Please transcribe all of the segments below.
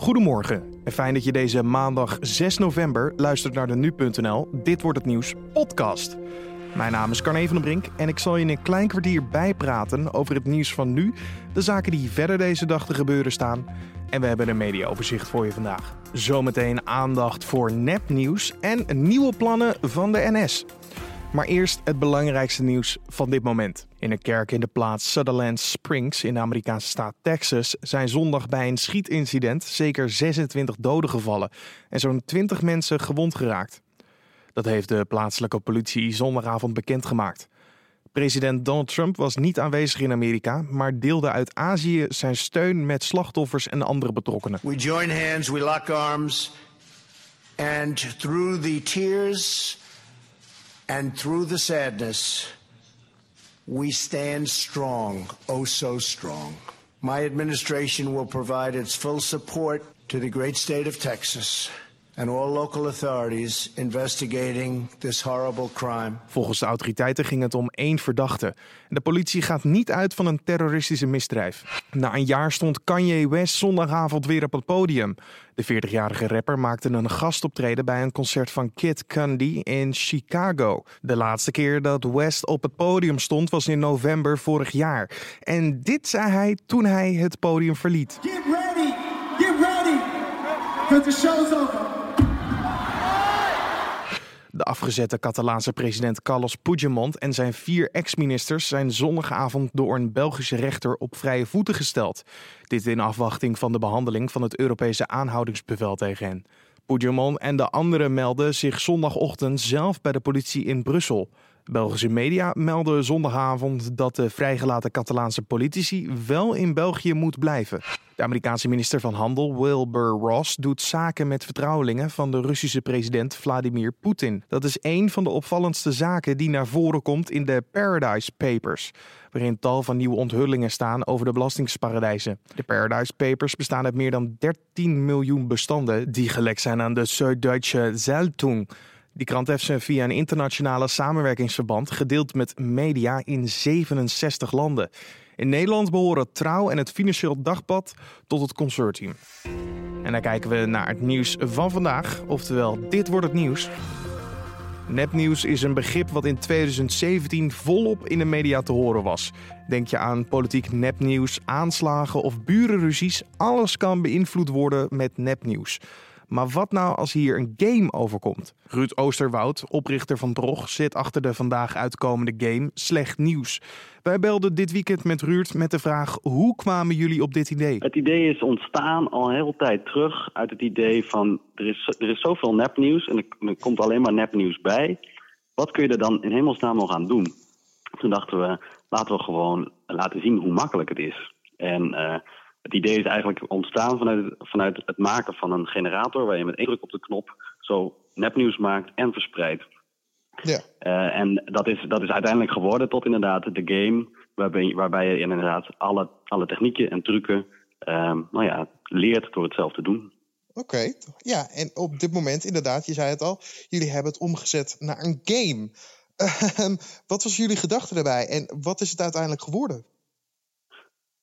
Goedemorgen en fijn dat je deze maandag 6 november luistert naar de Nu.nl Dit wordt het nieuws podcast. Mijn naam is Carne van den Brink en ik zal je in een klein kwartier bijpraten over het nieuws van nu, de zaken die verder deze dag te gebeuren staan en we hebben een mediaoverzicht voor je vandaag. Zometeen aandacht voor nepnieuws en nieuwe plannen van de NS. Maar eerst het belangrijkste nieuws van dit moment. In een kerk in de plaats Sutherland Springs in de Amerikaanse staat Texas zijn zondag bij een schietincident zeker 26 doden gevallen en zo'n 20 mensen gewond geraakt. Dat heeft de plaatselijke politie zondagavond bekendgemaakt. President Donald Trump was niet aanwezig in Amerika, maar deelde uit Azië zijn steun met slachtoffers en andere betrokkenen. We join hands, we lock arms, and through the tears and through the sadness, we stand strong, oh so strong. My administration will provide its full support to the great state of Texas and all local authorities investigating this horrible crime. Volgens de autoriteiten ging het om één verdachte. De politie gaat niet uit van een terroristische misdrijf. Na een jaar stond Kanye West zondagavond weer op het podium. De 40-jarige rapper maakte een gastoptreden bij een concert van Kid Cudi in Chicago. De laatste keer dat West op het podium stond was in november vorig jaar. En dit zei hij toen hij het podium verliet. Get ready! Get ready! Because the show's over. De afgezette Catalaanse president Carlos Puigdemont en zijn vier ex-ministers zijn zondagavond door een Belgische rechter op vrije voeten gesteld. Dit in afwachting van de behandeling van het Europese aanhoudingsbevel tegen hen. Puigdemont en de anderen melden zich zondagochtend zelf bij de politie in Brussel. Belgische media melden zondagavond dat de vrijgelaten Catalaanse politici wel in België moet blijven. De Amerikaanse minister van Handel Wilbur Ross doet zaken met vertrouwelingen van de Russische president Vladimir Poetin. Dat is een van de opvallendste zaken die naar voren komt in de Paradise Papers, waarin tal van nieuwe onthullingen staan over de belastingsparadijzen. De Paradise Papers bestaan uit meer dan 13 miljoen bestanden die gelekt zijn aan de Süddeutsche Zeitung. Die krant heeft ze via een internationale samenwerkingsverband gedeeld met media in 67 landen. In Nederland behoren Trouw en het Financieel Dagblad tot het consortium. En dan kijken we naar het nieuws van vandaag, oftewel dit wordt het nieuws. Nepnieuws is een begrip wat in 2017 volop in de media te horen was. Denk je aan politiek nepnieuws, aanslagen of burenruzies, alles kan beïnvloed worden met nepnieuws. Maar wat nou als hier een game overkomt? Ruud Oosterwoud, oprichter van Drog, zit achter de vandaag uitkomende game Slecht Nieuws. Wij belden dit weekend met Ruud met de vraag: hoe kwamen jullie op dit idee? Het idee is ontstaan al hele tijd terug uit het idee van er is, er is zoveel nepnieuws en er, komt alleen maar nepnieuws bij. Wat kun je er dan in hemelsnaam nog aan doen? Toen dachten we, laten we gewoon laten zien hoe makkelijk het is. En uh, het idee is eigenlijk ontstaan vanuit, vanuit het maken van een generator waar je met één druk op de knop zo nepnieuws maakt en verspreidt. Ja. Uh, en dat is, dat is uiteindelijk geworden tot inderdaad de game waarbij, waarbij je inderdaad alle, alle technieken en trucken uh, nou ja, leert door het zelf te doen. Oké, okay. ja, en op dit moment inderdaad, je zei het al, jullie hebben het omgezet naar een game. Uh, wat was jullie gedachte daarbij en wat is het uiteindelijk geworden?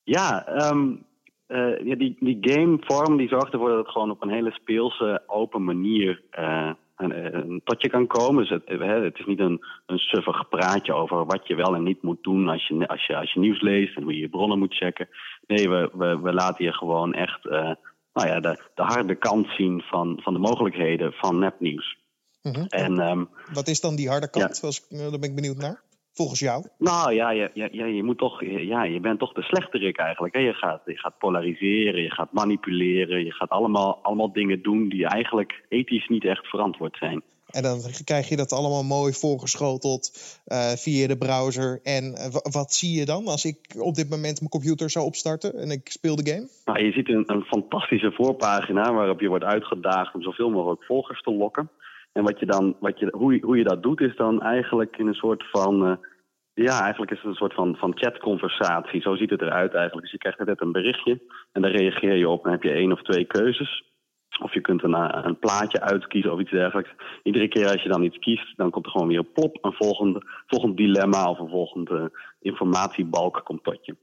Ja, um, uh, ja, die, die gamevorm die zorgt ervoor dat het gewoon op een hele speelse, open manier uh, een, tot je kan komen. Dus het, het is niet een, een suffig praatje over wat je wel en niet moet doen als je, als je, als je nieuws leest en hoe je je bronnen moet checken. Nee, we, we, we laten je gewoon echt uh, nou ja, de, de harde kant zien van, van de mogelijkheden van nepnieuws. Mm -hmm. en, um, wat is dan die harde kant? Ja. Daar ben ik benieuwd naar. Volgens jou? Nou ja, je, je, je, moet toch, ja, je bent toch de slechterik eigenlijk. Hè? Je, gaat, je gaat polariseren, je gaat manipuleren, je gaat allemaal, allemaal dingen doen die eigenlijk ethisch niet echt verantwoord zijn. En dan krijg je dat allemaal mooi voorgeschoteld uh, via de browser. En uh, wat zie je dan als ik op dit moment mijn computer zou opstarten en ik speel de game? Nou, je ziet een, een fantastische voorpagina waarop je wordt uitgedaagd om zoveel mogelijk volgers te lokken. En wat je dan, wat je, hoe, hoe je dat doet, is dan eigenlijk in een soort van. Uh, ja, eigenlijk is het een soort van, van chatconversatie. Zo ziet het eruit eigenlijk. Dus je krijgt net een berichtje en daar reageer je op. Dan heb je één of twee keuzes. Of je kunt een, een plaatje uitkiezen of iets dergelijks. Iedere keer als je dan iets kiest, dan komt er gewoon weer een plop. Een volgend, volgend dilemma of een volgende informatiebalk komt tot je.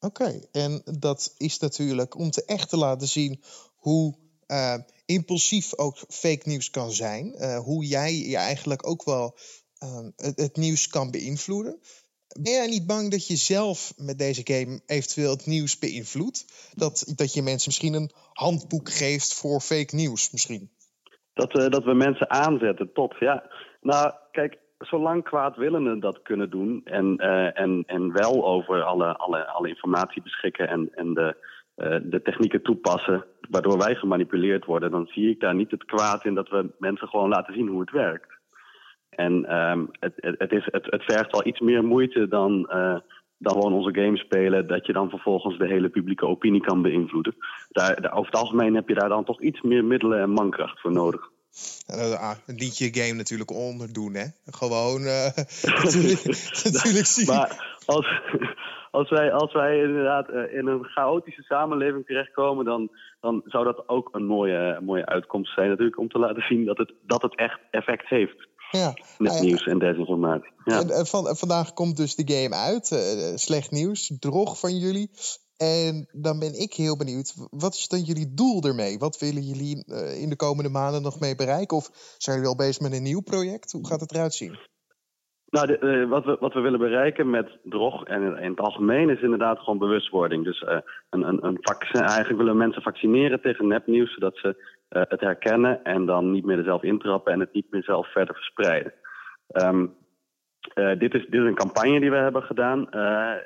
Oké, en dat is natuurlijk om te echt te laten zien hoe uh, impulsief ook fake nieuws kan zijn. Uh, hoe jij je eigenlijk ook wel uh, het, nieuws kan beïnvloeden. Ben jij niet bang dat je zelf met deze game eventueel het nieuws beïnvloedt? Dat, dat je mensen misschien een handboek geeft voor fake nieuws misschien? Dat, dat we mensen aanzetten tot, ja. Nou, kijk, zolang kwaadwillenden dat kunnen doen en, en, en wel over alle, alle, alle informatie beschikken en, en de, de technieken toepassen waardoor wij gemanipuleerd worden, dan zie ik daar niet het kwaad in dat we mensen gewoon laten zien hoe het werkt. En um, het, het, het, is, het, het vergt wel iets meer moeite dan, uh, dan gewoon onze game spelen, dat je dan vervolgens de hele publieke opinie kan beïnvloeden. Daar, daar, over het algemeen heb je daar dan toch iets meer middelen en mankracht voor nodig. Ah, een liedje game natuurlijk onderdoen, hè? Gewoon uh, natuurlijk, natuurlijk zien. Maar als, als, wij, als wij inderdaad uh, in een chaotische samenleving terechtkomen, dan, dan zou dat ook een mooie, mooie uitkomst zijn. Natuurlijk om te laten zien dat het, dat het echt effect heeft. Ja. Met uh, nieuws en desinformatie. Ja. En, van, vandaag komt dus de game uit. slecht nieuws, drog van jullie. En dan ben ik heel benieuwd, wat is dan jullie doel ermee? Wat willen jullie in de komende maanden nog mee bereiken? Of zijn jullie al bezig met een nieuw project? Hoe gaat het eruit zien? Nou, de, uh, wat, we, wat we willen bereiken met drog en in het algemeen is inderdaad gewoon bewustwording. Dus uh, een, een, een vaccin, eigenlijk willen we mensen vaccineren tegen nepnieuws, zodat ze het herkennen en dan niet meer er zelf intrappen en het niet meer zelf verder verspreiden. Uh, dit, is, dit is een campagne die we hebben gedaan.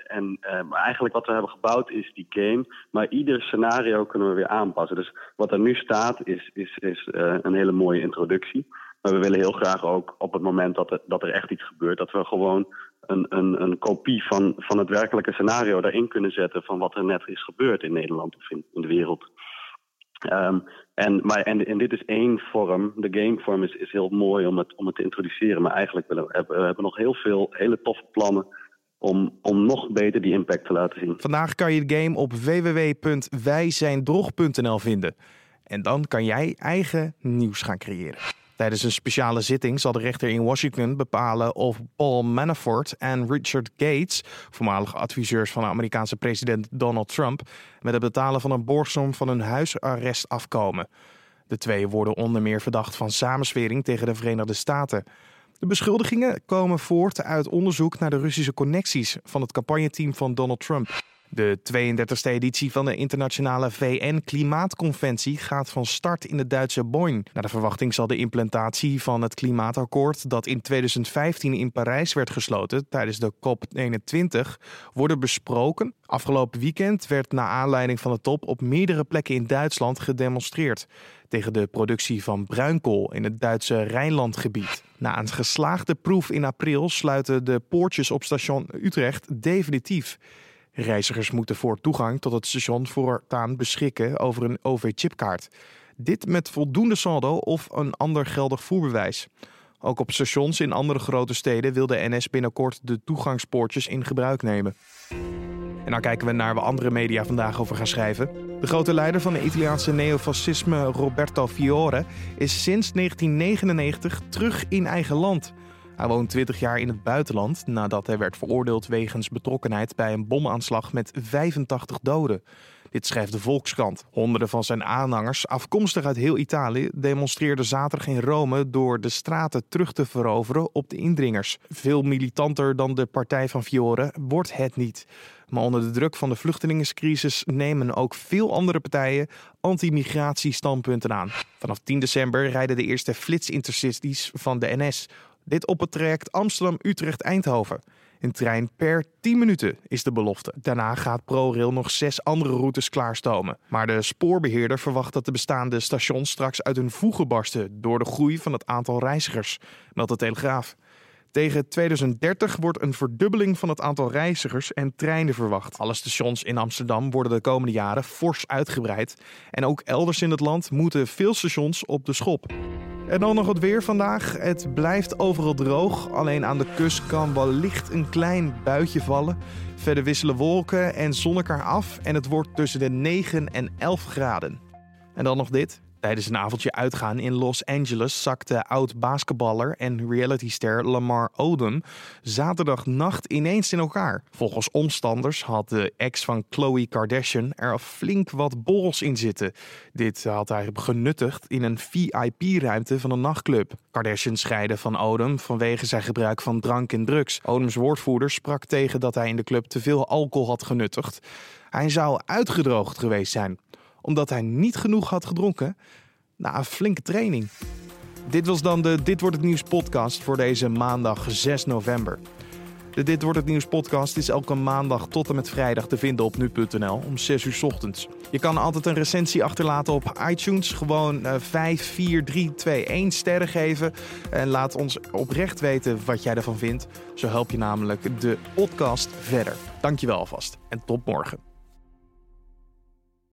En eigenlijk wat we hebben gebouwd is die game. Maar ieder scenario kunnen we weer aanpassen. Dus wat er nu staat is, is, is een hele mooie introductie. Maar we willen heel graag ook op het moment dat er, dat er echt iets gebeurt... dat we gewoon een, een, een kopie van, van het werkelijke scenario daarin kunnen zetten... van wat er net is gebeurd in Nederland of in, in de wereld. Um, en, maar, en, dit is één vorm. De gamevorm is, is heel mooi om het, om het te introduceren. Maar eigenlijk hebben we hebben nog heel veel hele toffe plannen om, om nog beter die impact te laten zien. Vandaag kan je de game op www.wijzijndrog.nl vinden. En dan kan jij eigen nieuws gaan creëren. Tijdens een speciale zitting zal de rechter in Washington bepalen of Paul Manafort en Richard Gates, voormalige adviseurs van de Amerikaanse president Donald Trump, met het betalen van een borgsom van hun huisarrest afkomen. De twee worden onder meer verdacht van samenswering tegen de Verenigde Staten. De beschuldigingen komen voort uit onderzoek naar de Russische connecties van het campagneteam van Donald Trump. De 32e editie van de internationale VN-klimaatconventie gaat van start in de Duitse Bonn. Naar de verwachting zal de implementatie van het klimaatakkoord dat in 2015 in Parijs werd gesloten tijdens de COP21 worden besproken. Afgelopen weekend werd na aanleiding van de top op meerdere plekken in Duitsland gedemonstreerd tegen de productie van bruinkool in het Duitse Rijnlandgebied. Na een geslaagde proef in april sluiten de poortjes op station Utrecht definitief. Reizigers moeten voor toegang tot het station voortaan beschikken over een OV-chipkaart. Dit met voldoende saldo of een ander geldig voerbewijs. Ook op stations in andere grote steden wil de NS binnenkort de toegangspoortjes in gebruik nemen. En dan kijken we naar waar andere media vandaag over gaan schrijven. De grote leider van het Italiaanse neofascisme Roberto Fiore is sinds 1999 terug in eigen land. Hij woont 20 jaar in het buitenland nadat hij werd veroordeeld wegens betrokkenheid bij een bomaanslag met 85 doden. Dit schrijft de Volkskrant. Honderden van zijn aanhangers, afkomstig uit heel Italië, demonstreerden zaterdag in Rome door de straten terug te veroveren op de indringers. Veel militanter dan de partij van Fiore wordt het niet. Maar onder de druk van de vluchtelingencrisis nemen ook veel andere partijen anti-migratiestandpunten aan. Vanaf 10 december rijden de eerste flitsintercities van de NS. Dit op het traject Amsterdam-Utrecht-Eindhoven. Een trein per 10 minuten is de belofte. Daarna gaat ProRail nog zes andere routes klaarstomen. Maar de spoorbeheerder verwacht dat de bestaande stations straks uit hun voegen barsten door de groei van het aantal reizigers, meldt de Telegraaf. Tegen 2030 wordt een verdubbeling van het aantal reizigers en treinen verwacht. Alle stations in Amsterdam worden de komende jaren fors uitgebreid. En ook elders in het land moeten veel stations op de schop. En dan nog het weer vandaag. Het blijft overal droog. Alleen aan de kust kan wellicht een klein buitje vallen. Verder wisselen wolken en zon elkaar af. En het wordt tussen de 9 en 11 graden. En dan nog dit. Tijdens een avondje uitgaan in Los Angeles zakte oud-basketballer en realityster Lamar Odom zaterdagnacht ineens in elkaar. Volgens omstanders had de ex van Khloe Kardashian er flink wat borrels in zitten. Dit had hij genuttigd in een VIP-ruimte van een nachtclub. Kardashian scheidde van Odom vanwege zijn gebruik van drank en drugs. Odoms woordvoerder sprak tegen dat hij in de club te veel alcohol had genuttigd. Hij zou uitgedroogd geweest zijn omdat hij niet genoeg had gedronken na een flinke training. Dit was dan de Dit wordt het nieuws podcast voor deze maandag 6 november. De Dit wordt het nieuws podcast is elke maandag tot en met vrijdag te vinden op nu.nl om 6 uur ochtends. Je kan altijd een recensie achterlaten op iTunes. Gewoon uh, 5, 4, 3, 2, 1 sterren geven. En laat ons oprecht weten wat jij ervan vindt. Zo help je namelijk de podcast verder. Dankjewel alvast en tot morgen.